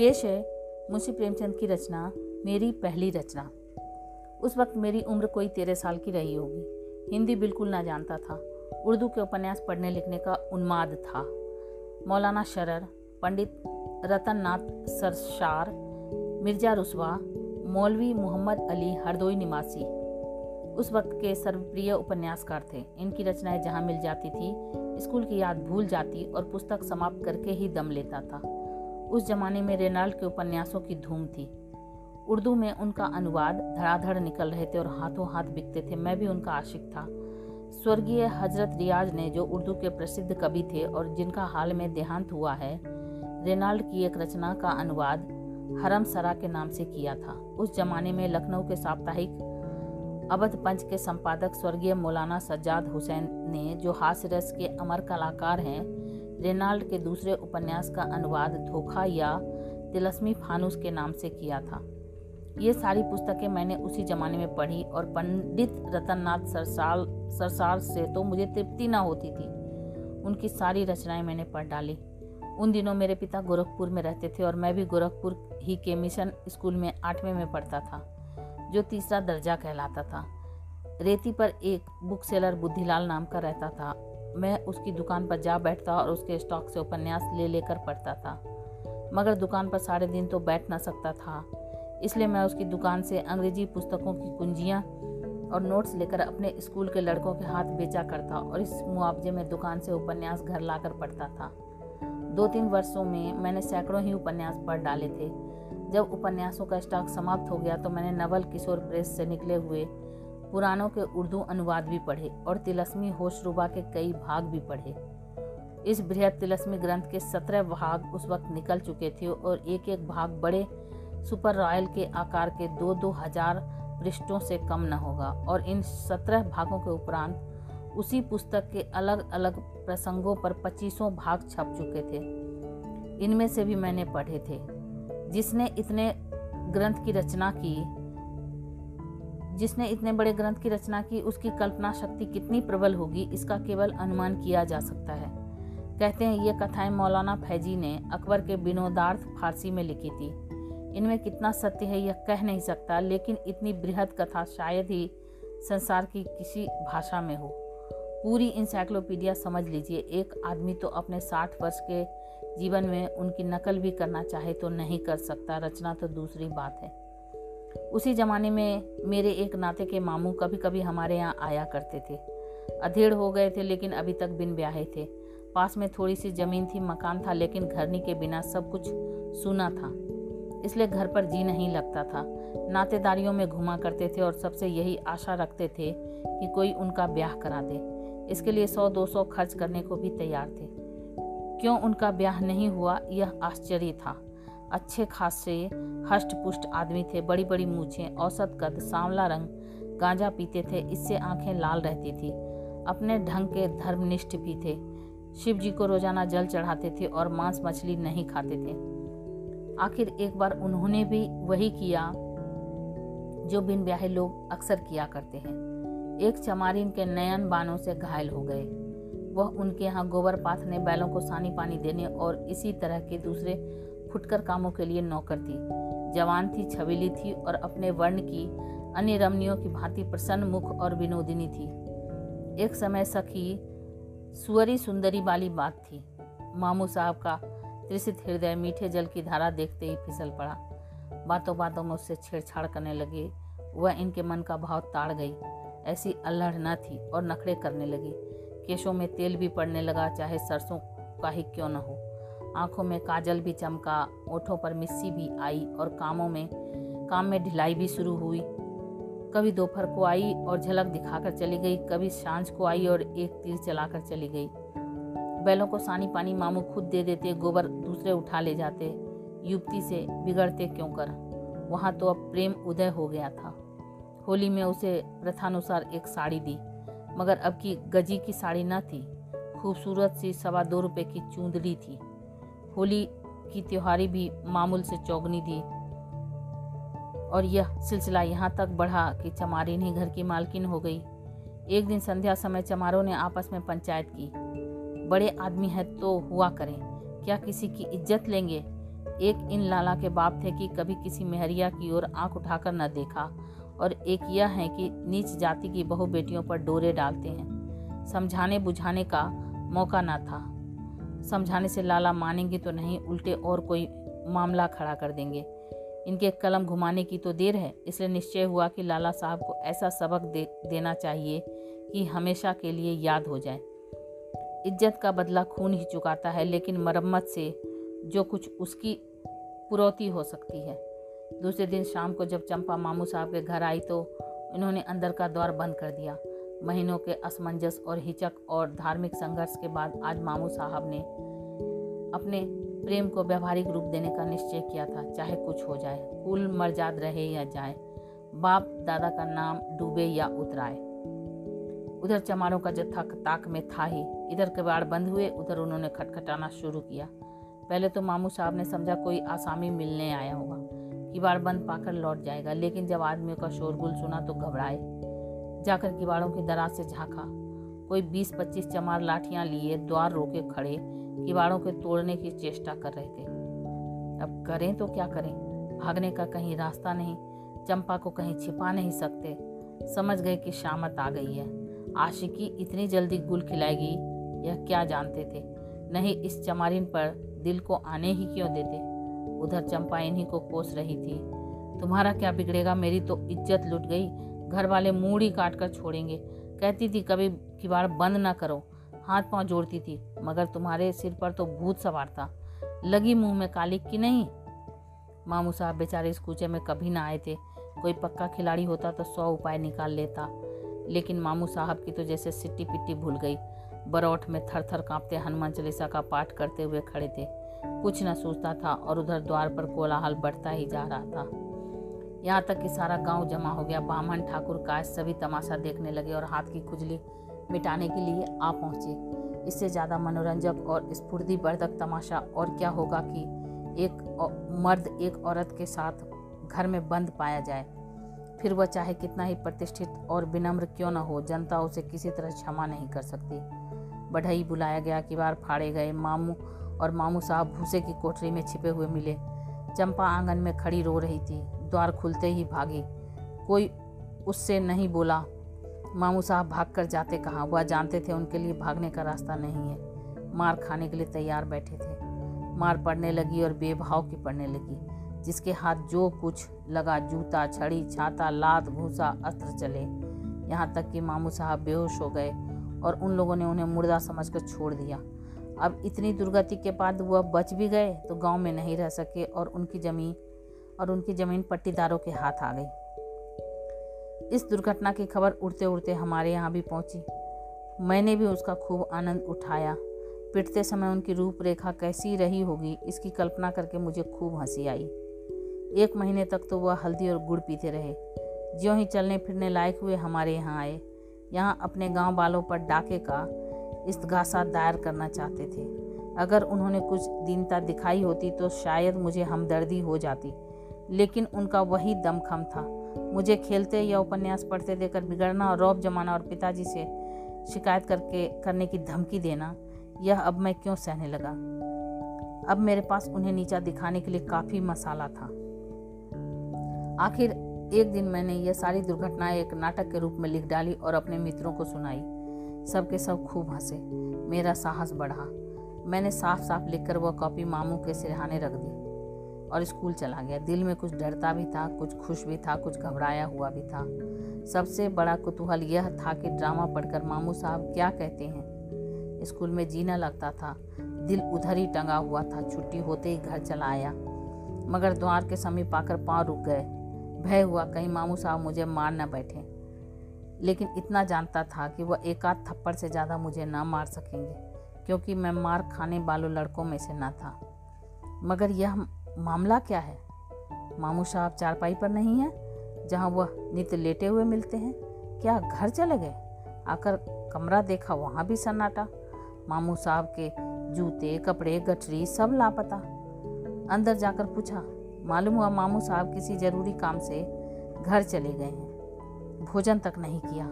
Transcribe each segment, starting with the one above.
पेश है, मुंशी प्रेमचंद की रचना, मेरी पहली रचना। उस वक्त मेरी उम्र कोई तेरह साल की रही होगी। हिंदी बिल्कुल ना जानता था। उर्दू के उपन्यास पढ़ने लिखने का उन्माद था। मौलाना शरर, पंडित रतन नाथ सरशार मिर्ज़ा रुसवा, मौलवी मोहम्मद अली हरदोई निवासी। उस वक्त के सर्वप्रिय उपन्यासकार थे। इनकी रचनाएँ जहाँ मिल जाती थी, स्कूल की याद भूल जाती और पुस्तक समाप्त करके ही दम लेता था। उस जमाने में रेनाल्ड के उपन्यासों की धूम थी। उर्दू में उनका अनुवाद धड़ाधड़ निकल रहे थे और हाथों हाथ बिकते थे। मैं भी उनका आशिक था। स्वर्गीय हज़रत रियाज ने जो उर्दू के प्रसिद्ध कवि थे और जिनका हाल में देहांत हुआ है, रेनाल्ड की एक रचना का अनुवाद हरम सरा के नाम से किया था। उस जमाने में लखनऊ के साप्ताहिक अवध पंच के संपादक स्वर्गीय मौलाना सज्जाद हुसैन ने जो हास्य रस के अमर कलाकार हैं रेनाल्ड के दूसरे उपन्यास का अनुवाद धोखा या तिलस्मी फानूस के नाम से किया था। ये सारी पुस्तकें मैंने उसी जमाने में पढ़ी और पंडित रतननाथ सरसाल सरसार से तो मुझे तृप्ति ना होती थी। उनकी सारी रचनाएँ मैंने पढ़ डाली। उन दिनों मेरे पिता गोरखपुर में रहते थे और मैं भी गोरखपुर ही के मिशन स्कूल में आठवें में पढ़ता था, जो तीसरा दर्जा कहलाता था। रेती पर एक बुक सेलर बुद्धिलाल नाम का रहता था। मैं उसकी दुकान पर जा बैठता और उसके स्टॉक से उपन्यास ले लेकर पढ़ता था। मगर दुकान पर सारे दिन तो बैठ ना सकता था। इसलिए मैं उसकी दुकान से अंग्रेज़ी पुस्तकों की कुंजियाँ और नोट्स लेकर अपने स्कूल के लड़कों के हाथ बेचा करता और इस मुआवजे में दुकान से उपन्यास घर लाकर पढ़ता था। दो तीन वर्षों में मैंने सैकड़ों ही उपन्यास पढ़ डाले थे। जब उपन्यासों का स्टॉक समाप्त हो गया तो मैंने नवल किशोर प्रेस से निकले हुए पुराणों के उर्दू अनुवाद भी पढ़े और तिलस्मी होशरुबा के कई भाग भी पढ़े। इस बृहद तिलस्मी ग्रंथ के सत्रह भाग उस वक्त निकल चुके थे और एक एक भाग बड़े सुपर रॉयल के आकार के दो दो हज़ार पृष्ठों से कम न होगा और इन सत्रह भागों के उपरांत उसी पुस्तक के अलग अलग प्रसंगों पर पच्चीसों भाग छप चुके थे। इनमें से भी मैंने पढ़े थे। जिसने इतने ग्रंथ की रचना की जिसने इतने बड़े ग्रंथ की रचना की, उसकी कल्पना शक्ति कितनी प्रबल होगी, इसका केवल अनुमान किया जा सकता है। कहते हैं, ये कथाएँ मौलाना फैजी ने अकबर के विनोदार्थ फारसी में लिखी थी। इनमें कितना सत्य है, यह कह नहीं सकता, लेकिन इतनी बृहद कथा शायद ही संसार की किसी भाषा में हो। पूरी इंसाइक्लोपीडिया समझ लीजिए, एक आदमी तो अपने साठ वर्ष के जीवन में उनकी नकल भी करना चाहे तो नहीं कर सकता, रचना तो दूसरी बात है। उसी ज़माने में मेरे एक नाते के मामू कभी कभी हमारे यहाँ आया करते थे। अधेड़ हो गए थे, लेकिन अभी तक बिन ब्याहे थे। पास में थोड़ी सी ज़मीन थी, मकान था, लेकिन घरनी के बिना सब कुछ सुना था। इसलिए घर पर जी नहीं लगता था। नातेदारियों में घुमा करते थे और सबसे यही आशा रखते थे कि कोई उनका ब्याह करा दे। इसके लिए सौ, दो सौ खर्च करने को भी तैयार थे। क्यों उनका ब्याह नहीं हुआ, यह आश्चर्य था। अच्छे खासे हष्ट पुष्ट आदमी थे बड़ी बड़ी मूछें औसत कद सांवला रंग गांजा पीते थे, इससे आँखें लाल रहती थी। अपने ढंग के धर्मनिष्ठ भी थे। शिव जी को रोज़ाना जल चढ़ाते थे और मांस मछली नहीं खाते थे। आखिर एक बार उन्होंने भी वही किया जो बिन ब्याहे लोग अक्सर किया करते हैं। एक चमारिन के नयन बानों से घायल हो गए। वह उनके यहाँ गोबर पाथने बैलों को सानी पानी देने और इसी तरह के दूसरे फुटकर कामों के लिए नौकर थी। जवान थी छबीली थी और अपने वर्ण की अन्य रमनियों की भांति प्रसन्न मुख और विनोदिनी थी। एक समय सखी सुअरी सुंदरी वाली बात थी। मामू साहब का त्रिसित हृदय मीठे जल की धारा देखते ही फिसल पड़ा। बातों बातों में उससे छेड़छाड़ करने लगे। वह इनके मन का भाव ताड़ गई। ऐसी अल्हड़ न थी और नखड़े करने लगी। केशों में तेल भी पड़ने लगा, चाहे सरसों का ही क्यों न हो। आँखों में काजल भी चमका, ओठों पर मिस्सी भी आई और कामों में, काम में ढिलाई भी शुरू हुई। कभी दोपहर को आई और झलक दिखाकर चली गई, कभी साँझ को आई और एक तीर चलाकर चली गई। बैलों को सानी पानी मामू खुद दे देते, गोबर दूसरे उठा ले जाते, युवती से बिगड़ते क्यों कर? वहाँ तो अब प्रेम उदय हो गया था। होली में उसे प्रथानुसार एक साड़ी दी, मगर अब की गजी की साड़ी न थी। खूबसूरत सी सवा दो रुपये की चूंदड़ी थी। होली की त्योहारी भी मामूल से चौगनी दी। और यह सिलसिला यहाँ तक बढ़ा कि चमारिन ही घर की मालकिन हो गई। एक दिन संध्या समय चमारों ने आपस में पंचायत की। बड़े आदमी हैं तो हुआ करें। क्या किसी की इज़्ज़त लेंगे? एक इन लाला के बाप थे कि कभी किसी मेहरिया की ओर आँख उठाकर न देखा। और एक यह है कि नीच जाति की बहु बेटियों पर डोरे डालते हैं। समझाने बुझाने का मौका ना था। समझाने से लाला मानेंगे तो नहीं, उल्टे और कोई मामला खड़ा कर देंगे। इनके कलम घुमाने की तो देर है, इसलिए निश्चय हुआ कि लाला साहब को ऐसा सबक दे, देना चाहिए कि हमेशा के लिए याद हो जाए। इज़्ज़त का बदला खून ही चुकाता है, लेकिन मरम्मत से जो कुछ उसकी पुरौती हो सकती है। दूसरे दिन शाम को जब चंपा मामू साहब के घर आई तो इन्होंने अंदर का द्वार बंद कर दिया। महीनों के असमंजस और हिचक और धार्मिक संघर्ष के बाद आज मामू साहब ने अपने प्रेम को व्यवहारिक रूप देने का निश्चय किया था, चाहे कुछ हो जाए। कुल मर्जाद रहे या जाए, बाप दादा का नाम डूबे या उतराए। उधर चमारों का जत्था ताक में था ही, इधर कबाड़ बंद हुए, उधर उन्होंने खटखटाना शुरू किया। पहले तो मामू साहब ने समझा कोई आसामी मिलने आया होगा किवाड़ बंद पाकर लौट जाएगा, लेकिन जब आदमियों का शोरगुल सुना तो घबराए। जाकर किवाड़ों की दराज से झांका। कोई बीस पच्चीस चमार लाठियाँ लिए द्वार रोके खड़े किवाड़ों के तोड़ने की चेष्टा कर रहे थे। अब करें तो क्या करें? भागने का कहीं रास्ता नहीं, चंपा को कहीं छिपा नहीं सकते। समझ गए कि शामत आ गई है। आशिकी इतनी जल्दी गुल खिलाएगी, यह क्या जानते थे? नहीं, इस चमारिन पर दिल को आने ही क्यों देते? उधर चंपा इन्हीं को कोस रही थी। तुम्हारा क्या बिगड़ेगा? मेरी तो इज़्ज़त लुट गई। घर वाले मूड़ी काट कर छोड़ेंगे। कहती थी, कभी किवाड़ बंद ना करो। हाथ पाँव जोड़ती थी, मगर तुम्हारे सिर पर तो भूत सवार था। लगी मुँह में काली की नहीं? मामू साहब बेचारे इस कूचे में कभी ना आए थे। कोई पक्का खिलाड़ी होता तो सौ उपाय निकाल लेता। लेकिन मामू साहब की तो जैसे सिट्टी पिट्टी भूल गई। बरौठ में थर थर कांपते हनुमान चालीसा का पाठ करते हुए खड़े थे। कुछ न सोचता था और उधर द्वार पर कोलाहल बढ़ता ही जा रहा था। यहाँ तक कि सारा गाँव जमा हो गया। बामन ठाकुर काश सभी तमाशा देखने लगे और हाथ की खुजली मिटाने के लिए आ पहुँचे। इससे ज़्यादा मनोरंजक और स्फूर्तिवर्धक तमाशा और क्या होगा कि एक मर्द एक औरत के साथ घर में बंद पाया जाए। फिर वह चाहे कितना ही प्रतिष्ठित और विनम्र क्यों न हो, जनता उसे किसी तरह क्षमा नहीं कर सकती। बढ़ई बुलाया गया किवाड़ फाड़े गए मामू और मामू साहब भूसे की कोठरी में छिपे हुए मिले। चंपा आँगन में खड़ी रो रही थी। द्वार खुलते ही भागी। कोई उससे नहीं बोला। मामू साहब भाग कर जाते कहाँ? वह जानते थे उनके लिए भागने का रास्ता नहीं है। मार खाने के लिए तैयार बैठे थे। मार पड़ने लगी और बेभाव की पड़ने लगी। जिसके हाथ जो कुछ लगा, जूता, छड़ी, छाता, लात, भूसा, अस्त्र चले। यहाँ तक कि मामू साहब बेहोश हो गए और उन लोगों ने उन्हें मुर्दा समझकर छोड़ दिया। अब इतनी दुर्गति के बाद वह बच भी गए तो गाँव में नहीं रह सके और उनकी ज़मीन और उनकी ज़मीन पट्टीदारों के हाथ आ गई। इस दुर्घटना की खबर उड़ते उड़ते हमारे यहाँ भी पहुँची। मैंने भी उसका खूब आनंद उठाया। पिटते समय उनकी रूपरेखा कैसी रही होगी, इसकी कल्पना करके मुझे खूब हँसी आई। एक महीने तक तो वह हल्दी और गुड़ पीते रहे। ज्यों ही चलने फिरने लायक हुए हमारे यहाँ आए। यहाँ अपने गाँव वालों पर डाके का इस्तगासा दायर करना चाहते थे। अगर उन्होंने कुछ दीनता दिखाई होती तो शायद मुझे हमदर्दी हो जाती। लेकिन उनका वही दमखम था। मुझे खेलते या उपन्यास पढ़ते देकर बिगड़ना और रौब जमाना और पिताजी से शिकायत करके, करने की धमकी देना, यह अब मैं क्यों सहने लगा? अब मेरे पास उन्हें नीचा दिखाने के लिए काफ़ी मसाला था। आखिर एक दिन मैंने यह सारी दुर्घटनाएँ एक नाटक के रूप में लिख डाली और अपने मित्रों को सुनाई। सबके सब खूब हंसे। मेरा साहस बढ़ा। मैंने साफ़ साफ़ लिखकर वह कॉपी मामू के सिरहाने रख दी। और स्कूल चला गया। दिल में कुछ डरता भी था, कुछ खुश भी था, कुछ घबराया हुआ भी था। सबसे बड़ा कुतूहल यह था कि ड्रामा पढ़कर मामू साहब क्या कहते हैं। स्कूल में जीना लगता था। दिल उधर ही टंगा हुआ था। छुट्टी होते ही घर चला आया। मगर द्वार के समीप आकर पाँव रुक गए। भय हुआ, कहीं मामू साहब मुझे मार न बैठे। लेकिन इतना जानता था कि वह एक आध थप्पड़ से ज़्यादा मुझे ना मार सकेंगे, क्योंकि मैं मार खाने वालों लड़कों में से ना था। मगर यह मामला क्या है? मामू साहब चारपाई पर नहीं है, जहाँ वह नित्य लेटे हुए मिलते हैं। क्या घर चले गए? आकर कमरा देखा, वहाँ भी सन्नाटा। मामू साहब के जूते, कपड़े, गठरी सब लापता। अंदर जाकर पूछा, मालूम हुआ मामू साहब किसी ज़रूरी काम से घर चले गए हैं। भोजन तक नहीं किया।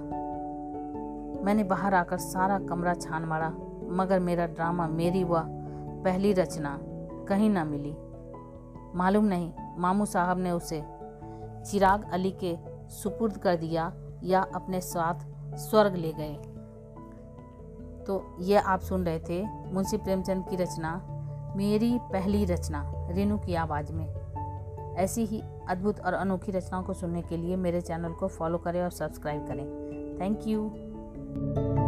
मैंने बाहर आकर सारा कमरा छान मारा, मगर मेरा ड्रामा, मेरी वह पहली रचना कहीं ना मिली। मालूम नहीं, मामू साहब ने उसे चिराग अली के सुपुर्द कर दिया या अपने साथ स्वर्ग ले गए। तो ये आप सुन रहे थे मुंशी प्रेमचंद की रचना, मेरी पहली रचना रेनू की आवाज़ में। ऐसी ही अद्भुत और अनोखी रचनाओं को सुनने के लिए मेरे चैनल को फॉलो करें और सब्सक्राइब करें। Thank you.